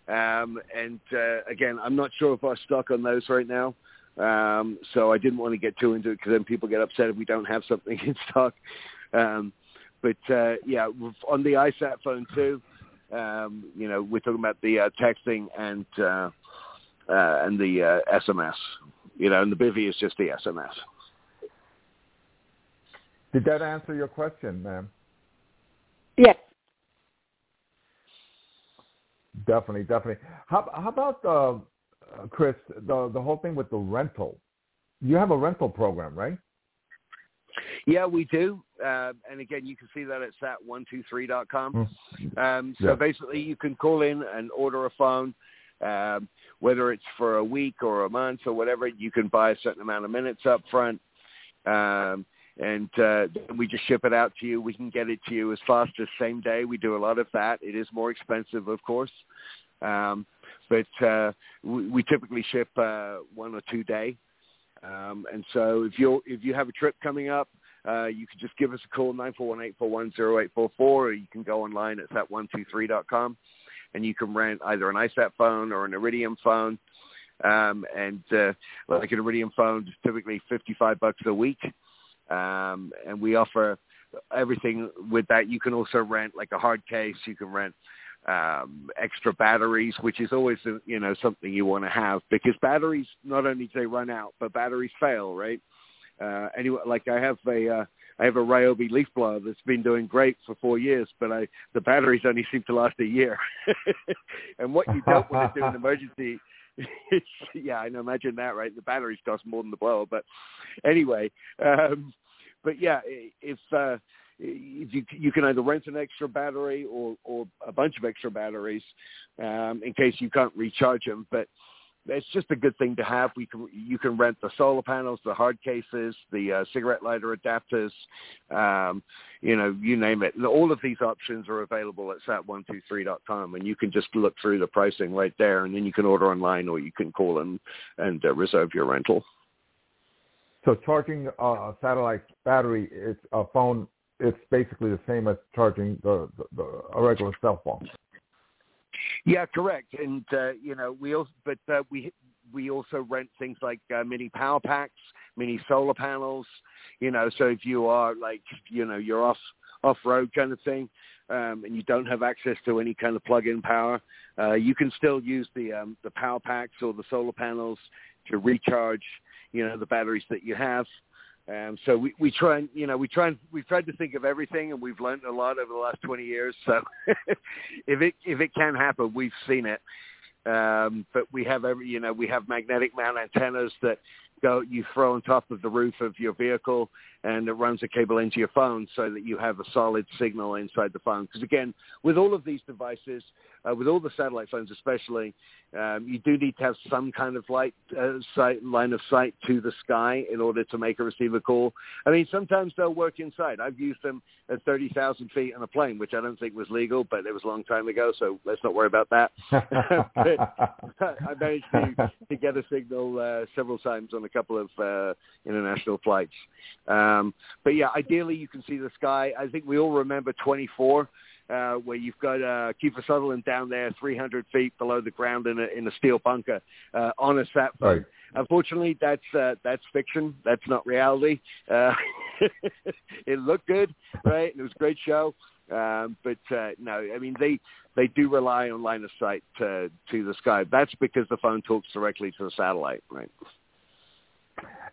um, and uh, again, I'm not sure if our stock on those right now. Um, so I didn't want to get too into it because then people get upset if we don't have something in stock. Um, but uh, yeah, on the iSat phone 2, um, you know, we're talking about the uh, texting and uh, uh, and the uh, SMS. You know, and the Bivy is just the SMS. Did that answer your question, ma'am? Yes. Definitely, definitely. How, how about uh, Chris? The the whole thing with the rental. You have a rental program, right? Yeah, we do. Uh, and again, you can see that at sat123.com. Mm. Um, so yeah. basically, you can call in and order a phone. Um, whether it's for a week or a month or whatever, you can buy a certain amount of minutes up front. Um, and uh, we just ship it out to you. We can get it to you as fast as same day. We do a lot of that. It is more expensive, of course, um, but uh, we, we typically ship uh, one or two day. Um, and so if you if you have a trip coming up, uh, you can just give us a call nine four one eight four one zero eight four four, or you can go online at sat123.com and you can rent either an iSat phone or an Iridium phone. Um, and uh, like an Iridium phone, is typically 55 bucks a week. Um, and we offer everything with that. You can also rent like a hard case. You can rent um, extra batteries, which is always you know something you want to have because batteries not only do they run out, but batteries fail, right? Uh, anyway, like I have a uh, I have a Ryobi leaf blower that's been doing great for four years, but I the batteries only seem to last a year. and what you don't want to do in emergency yeah, I know. Imagine that, right? The batteries cost more than the blower, but anyway, um, but yeah, if uh, if you you can either rent an extra battery or or a bunch of extra batteries um, in case you can't recharge them, but it's just a good thing to have. We can you can rent the solar panels, the hard cases, the uh, cigarette lighter adapters, um, you know, you name it. All of these options are available at sat123.com, and you can just look through the pricing right there, and then you can order online or you can call and and uh, reserve your rental. So charging a satellite battery, it's a phone. It's basically the same as charging the, the, the a regular cell phone. Yeah, correct. And uh, you know, we also, but uh, we we also rent things like uh, mini power packs, mini solar panels. You know, so if you are like, you know, you're off off road kind of thing, um, and you don't have access to any kind of plug-in power, uh, you can still use the um, the power packs or the solar panels to recharge, you know, the batteries that you have. Um, so we, we try and you know we try and we've tried to think of everything, and we've learned a lot over the last 20 years. So if it if it can happen, we've seen it. Um, but we have every you know we have magnetic mount antennas that go you throw on top of the roof of your vehicle and it runs a cable into your phone so that you have a solid signal inside the phone. Because again, with all of these devices, uh, with all the satellite phones especially, um, you do need to have some kind of light uh, sight, line of sight to the sky in order to make a receiver call. I mean, sometimes they'll work inside. I've used them at 30,000 feet on a plane, which I don't think was legal, but it was a long time ago, so let's not worry about that. but I managed to, to get a signal uh, several times on a couple of uh, international flights. Um, but yeah, ideally you can see the sky. I think we all remember 24, uh, where you've got uh, Kiefer Sutherland down there 300 feet below the ground in a, in a steel bunker uh, on a sat phone. Right. Unfortunately, that's uh, that's fiction. That's not reality. Uh, it looked good, right? It was a great show, um, but uh, no, I mean they they do rely on line of sight to to the sky. That's because the phone talks directly to the satellite, right?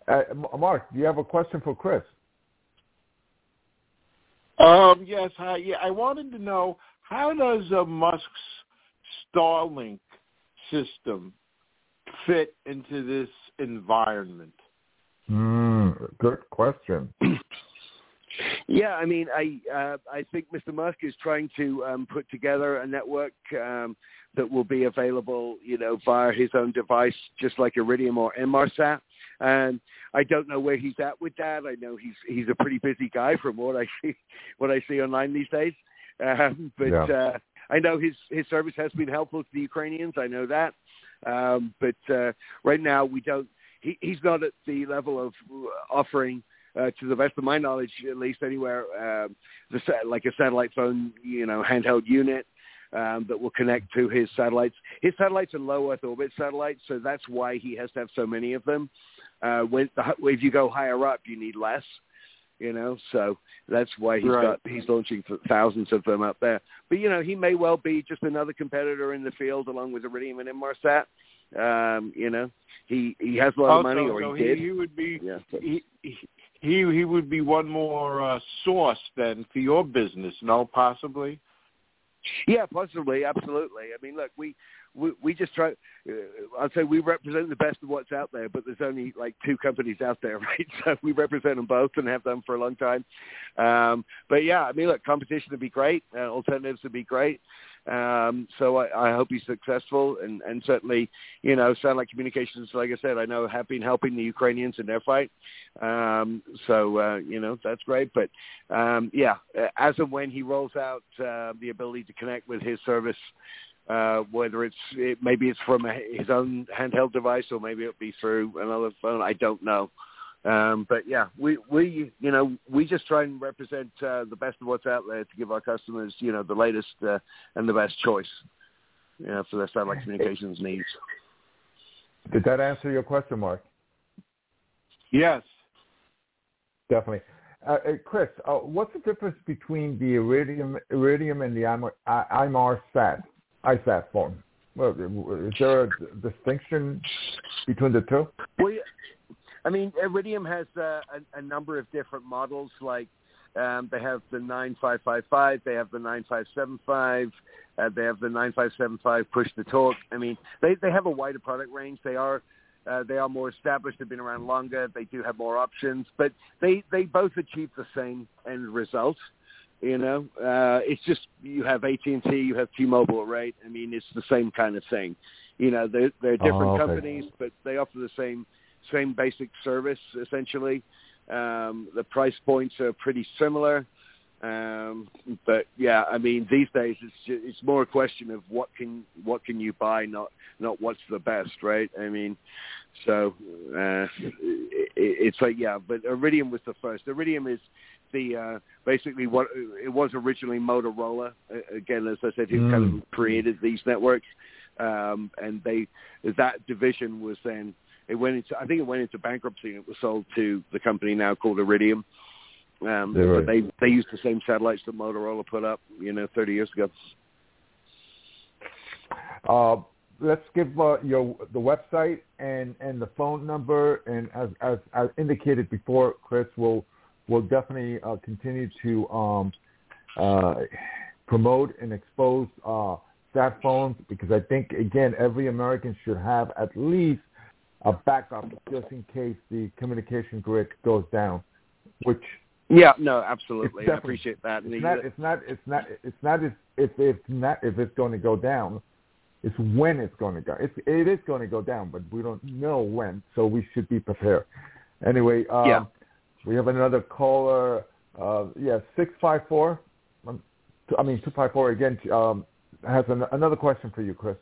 Uh, Mark, do you have a question for Chris? Um, yes, hi. Yeah, I wanted to know how does uh, Musk's Starlink system fit into this environment? Mm, good question. Yeah, I mean, I uh, I think Mr. Musk is trying to um, put together a network um, that will be available, you know, via his own device, just like Iridium or Inmarsat. And I don't know where he's at with that. I know he's he's a pretty busy guy from what I see what I see online these days. Um, but yeah. uh, I know his his service has been helpful to the Ukrainians. I know that. Um, but uh, right now we don't. He, he's not at the level of offering uh, to the best of my knowledge, at least anywhere, um, the like a satellite phone, you know, handheld unit um, that will connect to his satellites. His satellites are low Earth orbit satellites, so that's why he has to have so many of them. Uh, when the, if you go higher up, you need less. You know, so that's why he's right. got he's launching thousands of them up there. But you know, he may well be just another competitor in the field along with Iridium and Inmarsat. Um, you know, he he has a lot of money, or so he, did. He would be yeah, he, he he would be one more uh, source then for your business. No, possibly. Yeah, possibly, absolutely. I mean, look, we we, we just try. Uh, I'd say we represent the best of what's out there, but there's only like two companies out there, right? So we represent them both and have done for a long time. Um, but yeah, I mean, look, competition would be great. Uh, alternatives would be great. Um, so I, I hope he's successful, and, and certainly, you know, Satellite Communications, like I said, I know have been helping the Ukrainians in their fight. Um, so uh, you know that's great. But um, yeah, as and when he rolls out uh, the ability to connect with his service uh, whether it's it, maybe it's from a, his own handheld device or maybe it'll be through another phone. I don't know. Um, but yeah, we we you know we just try and represent uh, the best of what's out there to give our customers you know the latest uh, and the best choice, you know, for their satellite communications needs. Did that answer your question, Mark? Yes, definitely. Uh, uh Chris, uh, what's the difference between the Iridium, Iridium and the IMAR sat? ISAT phone. Well, is there a distinction between the two? Well, I mean, Iridium has uh, a, a number of different models. Like um, they have the 9555, they have the 9575, uh, they have the 9575 push to talk. I mean, they they have a wider product range. They are uh, they are more established. They've been around longer. They do have more options, but they they both achieve the same end result. You know, uh, it's just you have AT and T, you have T-Mobile, right? I mean, it's the same kind of thing. You know, they're they're different oh, okay. companies, but they offer the same same basic service essentially. Um, the price points are pretty similar. Um, but yeah, I mean, these days it's just, it's more a question of what can what can you buy, not not what's the best, right? I mean, so uh, it, it's like yeah, but Iridium was the first. Iridium is the uh, basically what it was originally Motorola. Again, as I said, who mm. kind of created these networks, um, and they that division was then it went into I think it went into bankruptcy and it was sold to the company now called Iridium. Um, yeah, right. But they they used the same satellites that Motorola put up, you know, 30 years ago. Uh, let's give uh, your the website and and the phone number, and as as, as indicated before, Chris will will definitely uh, continue to um, uh, promote and expose uh, sat phones because I think again every American should have at least a backup just in case the communication grid goes down, which yeah, no, absolutely. I appreciate that. It's not, it's not. It's not. It's not. If if it's not if it's going to go down, it's when it's going to go. It's it is going to go down, but we don't know when, so we should be prepared. Anyway, um, yeah. We have another caller. Uh, yeah, six five four. Um, I mean two five four again. Um, has an, another question for you, Chris.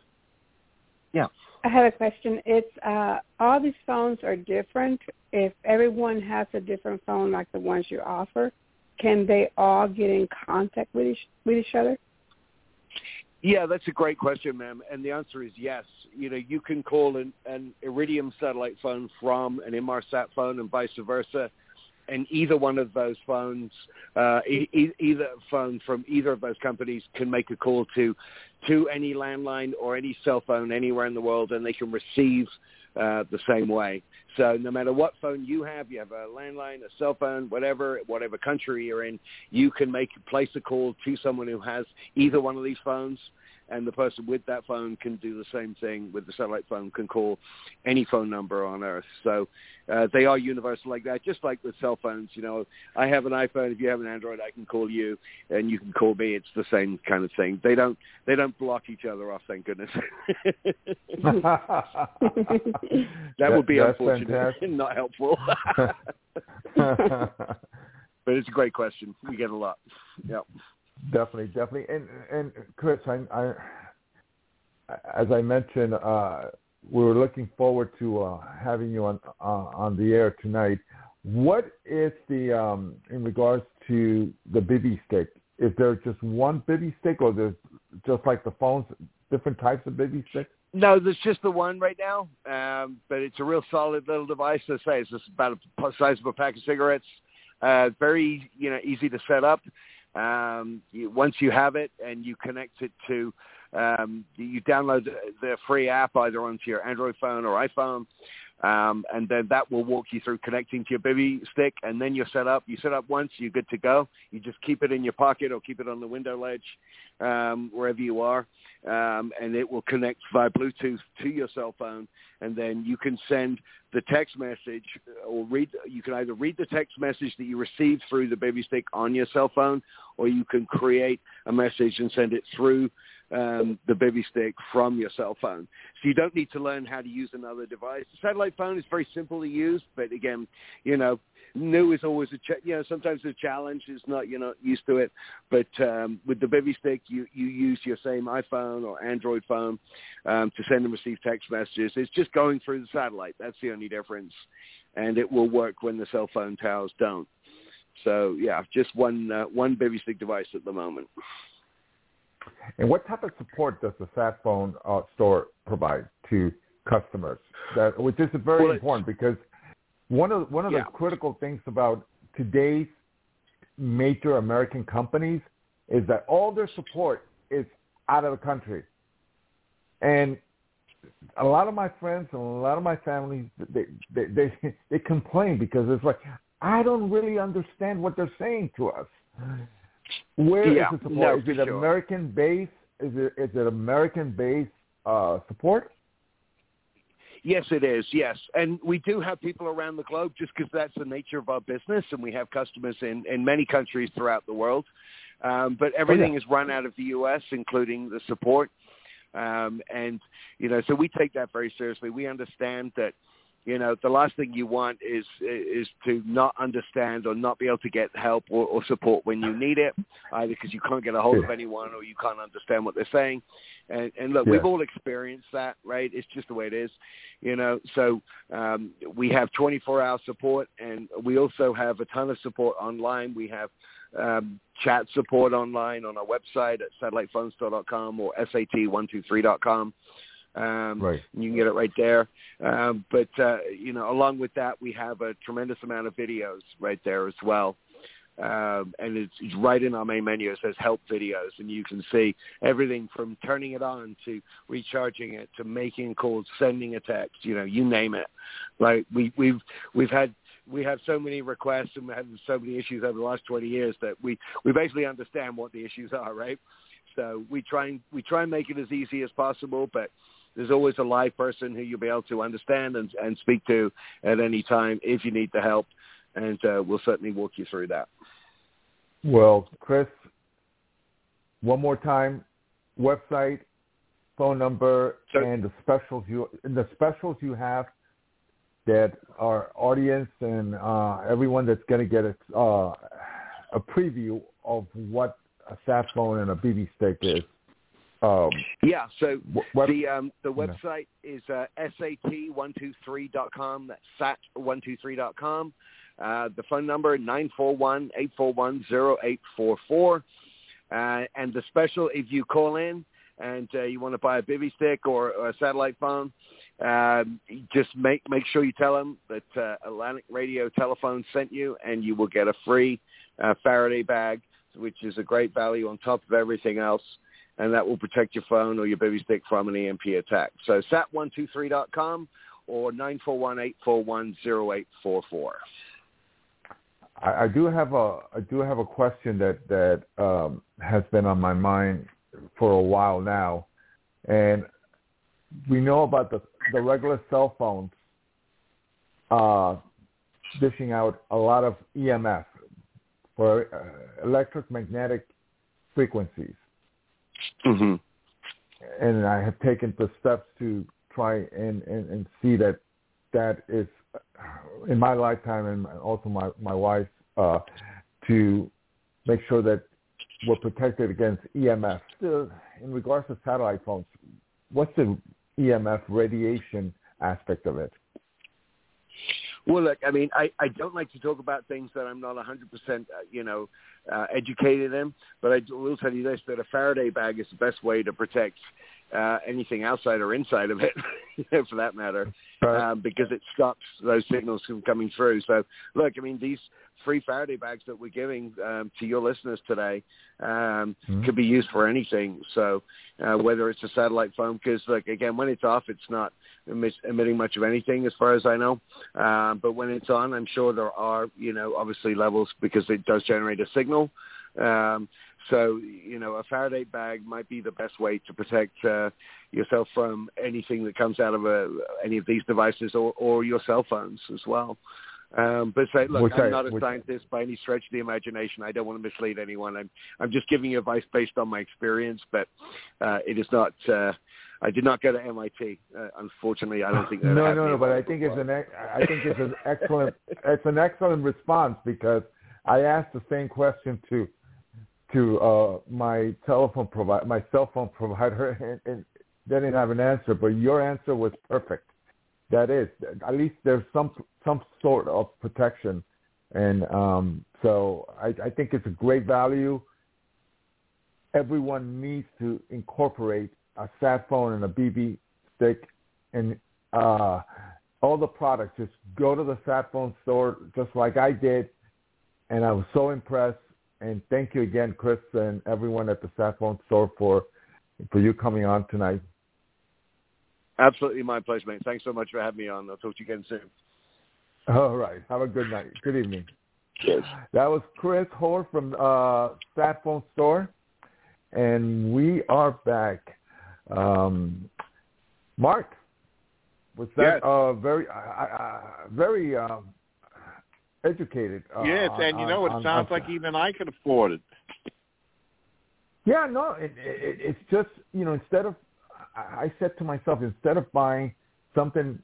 Yeah. I have a question. It's uh, all these phones are different. If everyone has a different phone like the ones you offer, can they all get in contact with each with each other? Yeah, that's a great question, ma'am. And the answer is yes. You know, you can call an, an Iridium satellite phone from an Inmarsat phone and vice versa and either one of those phones, uh, e- either phone from either of those companies can make a call to to any landline or any cell phone anywhere in the world, and they can receive uh, the same way. So no matter what phone you have, you have a landline, a cell phone, whatever, whatever country you're in, you can make place a call to someone who has either one of these phones and the person with that phone can do the same thing with the satellite phone, can call any phone number on Earth. So uh, they are universal like that, just like with cell phones. You know, I have an iPhone. If you have an Android, I can call you, and you can call me. It's the same kind of thing. They don't they don't block each other off. Thank goodness. that, that, would be unfortunate and not helpful. but it's a great question. We get a lot. Yep. Definitely, definitely, and and Chris, I, I as I mentioned, uh, we were looking forward to uh, having you on uh, on the air tonight. What is the um, in regards to the Bivy stick? Is there just one Bivy stick, or there's just like the phones, different types of Bivy sticks? No, there's just the one right now, um, but it's a real solid little device. To say it's just about the size of a pack of cigarettes. Uh, very you know easy to set up. Um, you, once you have it and you connect it to, um, you download the free app either onto your Android phone or iPhone, um, and then that will walk you through connecting to your Bivy stick, and then you're set up. You set up once, you're good to go. You just keep it in your pocket or keep it on the window ledge, um, wherever you are, um, and it will connect via Bluetooth to your cell phone, and then you can send the text message or read. You can either read the text message that you received through the Bivy stick on your cell phone, or you can create a message and send it through um, the Bivy stick from your cell phone. So you don't need to learn how to use another device. The satellite phone is very simple to use, but again, you know, new is always a ch- you know sometimes a challenge. It's not you're not used to it, but um, with the Bivy stick, you you use your same iPhone or Android phone um, to send and receive text messages. It's just going through the satellite. That's the only difference, and it will work when the cell phone towers don't. So yeah, just one uh, one Bivy stick device at the moment. And what type of support does the Sat Phone uh, store provide to customers? That, which is very well, important because one of one of yeah. the critical things about today's major American companies is that all their support is out of the country, and a lot of my friends and a lot of my family they they they, they complain because it's like I don't really understand what they're saying to us. Where yeah, is the support? No, is it sure. American base? Is it is it American based uh, support? Yes, it is. Yes, and we do have people around the globe just because that's the nature of our business, and we have customers in in many countries throughout the world. Um, but everything oh, yeah. is run out of the U.S., including the support. Um, and you know, so we take that very seriously. We understand that you know, the last thing you want is is to not understand or not be able to get help or, or support when you need it, either because you can't get a hold of anyone or you can't understand what they're saying. And, and look, yeah. we've all experienced that, right? It's just the way it is, you know. So um, we have 24-hour support, and we also have a ton of support online. We have um, chat support online on our website at satellitephonestore.com or sat123.com. Um, right. You can get it right there. Um, but, uh, you know, along with that, we have a tremendous amount of videos right there as well. Um, and it's, it's right in our main menu. It says help videos, and you can see everything from turning it on to recharging it to making calls, sending a text. You know, you name it. Like we, we've we've had we have so many requests and we have so many issues over the last 20 years that we we basically understand what the issues are, right? So we try and we try and make it as easy as possible, but there's always a live person who you'll be able to understand and, and speak to at any time if you need the help, and uh, we'll certainly walk you through that. Well, Chris, one more time, website, phone number, so, and the specials you the specials you have that our audience and uh, everyone that's going to get a, uh, a preview of what a sat phone and a BB stick is. Um, yeah, so what, the um, the website is uh, sat123.com. That's sat123.com. Uh, the phone number nine four one eight four one zero eight four four. Uh, and the special, if you call in and uh, you want to buy a Bivy stick or, or a satellite phone, um, just make make sure you tell them that uh, Atlantic Radiotelephone sent you, and you will get a free uh, Faraday bag, which is a great value on top of everything else, and that will protect your phone or your Bivy stick from an EMP attack. So sat123.com or nine four one eight four one zero eight four four. I, I do have a I do have a question that that um, has been on my mind for a while now, and we know about the the regular cell phones uh, dishing out a lot of EMF for uh, electromagnetic frequencies. Mm-hmm. And I have taken the steps to try and, and, and see that that is in my lifetime and also my my wife uh, to make sure that we're protected against EMF. Still, In regards to satellite phones, what's the EMF radiation aspect of it? Well, look, I mean, I, I don't like to talk about things that I'm not 100%, uh, you know, uh, educated in, but I will tell you this, that a Faraday bag is the best way to protect uh, anything outside or inside of it, for that matter, right. um, because it stops those signals from coming through. So, look, I mean, these free Faraday bags that we're giving um, to your listeners today um, mm-hmm. could be used for anything. So, uh, whether it's a satellite phone, because, like, again, when it's off, it's not emitting much of anything, as far as I know. Um, but when it's on, I'm sure there are, you know, obviously levels because it does generate a signal. Um, so, you know, a Faraday bag might be the best way to protect uh, yourself from anything that comes out of a, any of these devices or, or your cell phones as well. Um, but say, look, I'm not a scientist by any stretch of the imagination. I don't want to mislead anyone. I'm I'm just giving you advice based on my experience, but uh, it is not. Uh, I did not go to MIT. Uh, unfortunately, I don't think no, no, no. But I think it's an I think it's an excellent it's an excellent response because I asked the same question to to uh, my telephone provider, my cell phone provider, and, and they didn't have an answer. But your answer was perfect. That is, at least there's some some sort of protection, and um, so I, I think it's a great value. Everyone needs to incorporate a sat phone and a BB stick, and uh, all the products. Just go to the sat phone store, just like I did, and I was so impressed and thank you again, Chris, and everyone at the Sat Phone store for for you coming on tonight. Absolutely, my pleasure, mate. Thanks so much for having me on. I'll talk to you again soon. All right. Have a good night. Good evening. Cheers. That was Chris Hoar from uh, Sat Phone Store, and we are back. Um, Mark, was that yes. uh, very, uh, uh, very um, educated. Uh, yes, and you know, it on, sounds on, like even I could afford it. Yeah, no, it, it, it's just you know, instead of I said to myself, instead of buying something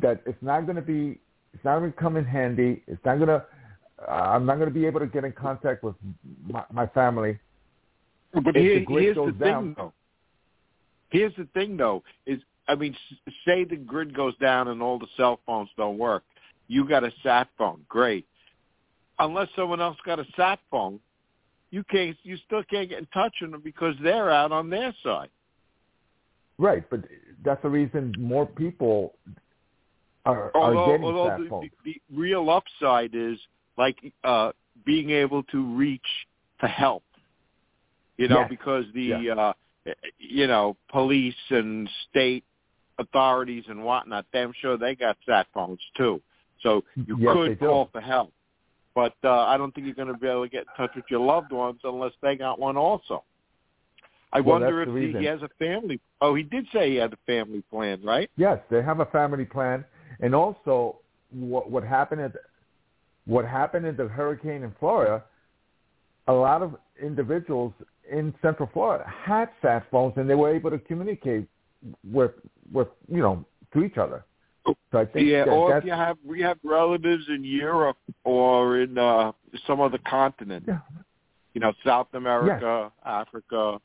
that it's not going to be, it's not going to come in handy, it's not going to, uh, I'm not going to be able to get in contact with my, my family. But here, the here's the down, though. Here's the thing, though, is I mean, say the grid goes down and all the cell phones don't work you got a sat phone. Great. Unless someone else got a sat phone, you can't. You still can't get in touch with them because they're out on their side. Right, but that's the reason more people are, although, are getting although sat phones. The, the real upside is like uh, being able to reach to help. You know, yes. because the yes. uh, you know police and state authorities and whatnot, I'm sure they got sat phones too. So you yes, could call for help. But uh, I don't think you're going to be able to get in touch with your loved ones unless they got one also. I well, wonder if he, he has a family. Oh, he did say he had a family plan, right? Yes, they have a family plan, and also what what happened at what happened in the hurricane in Florida. A lot of individuals in Central Florida had sat phones, and they were able to communicate with with you know to each other. So I think yeah, that, or if you have we have relatives in Europe or in uh some other continent. Yeah. You know, South America, yes. Africa.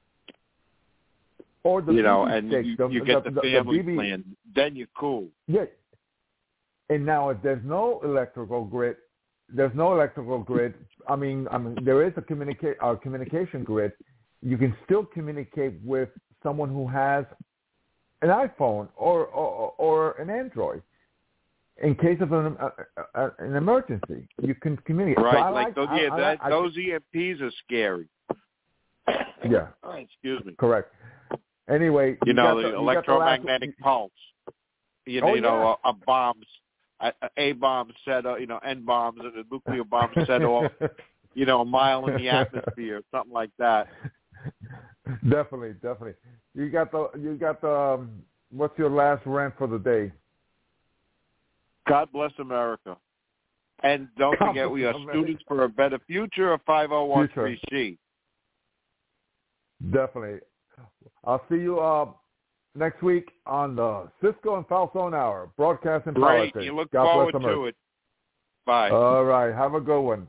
Or the you know, and you, the, you get the, the, family BB, plan. Then you're cool. Yeah. And now, if there's no electrical grid, there's no electrical grid. I mean, I mean, there is a communicate uh, communication grid. You can still communicate with someone who has an iPhone or or, or an Android in case of an uh, uh, an emergency. You can communicate. Right, so like, like those, I, yeah, I, that, I, those EMPs are scary. Yeah. Excuse me. Correct. Anyway, you, you know the, the, electromagnetic last, pulse. You, oh, you know, yeah. a, a bombs, a, a bomb set, uh, you know, N bombs, and a nuclear bomb set off, you know, a mile in the atmosphere, something like that. Definitely, definitely. You got the you got the. Um, what's your last rant for the day? God bless America. And don't God forget, we are bless students for a better future of 5013C. Definitely. I'll see you uh, next week on the Cisco and Falzon Hour, broadcasting Great. politics. You look God forward bless to America. it. Bye. All right. Have a good one.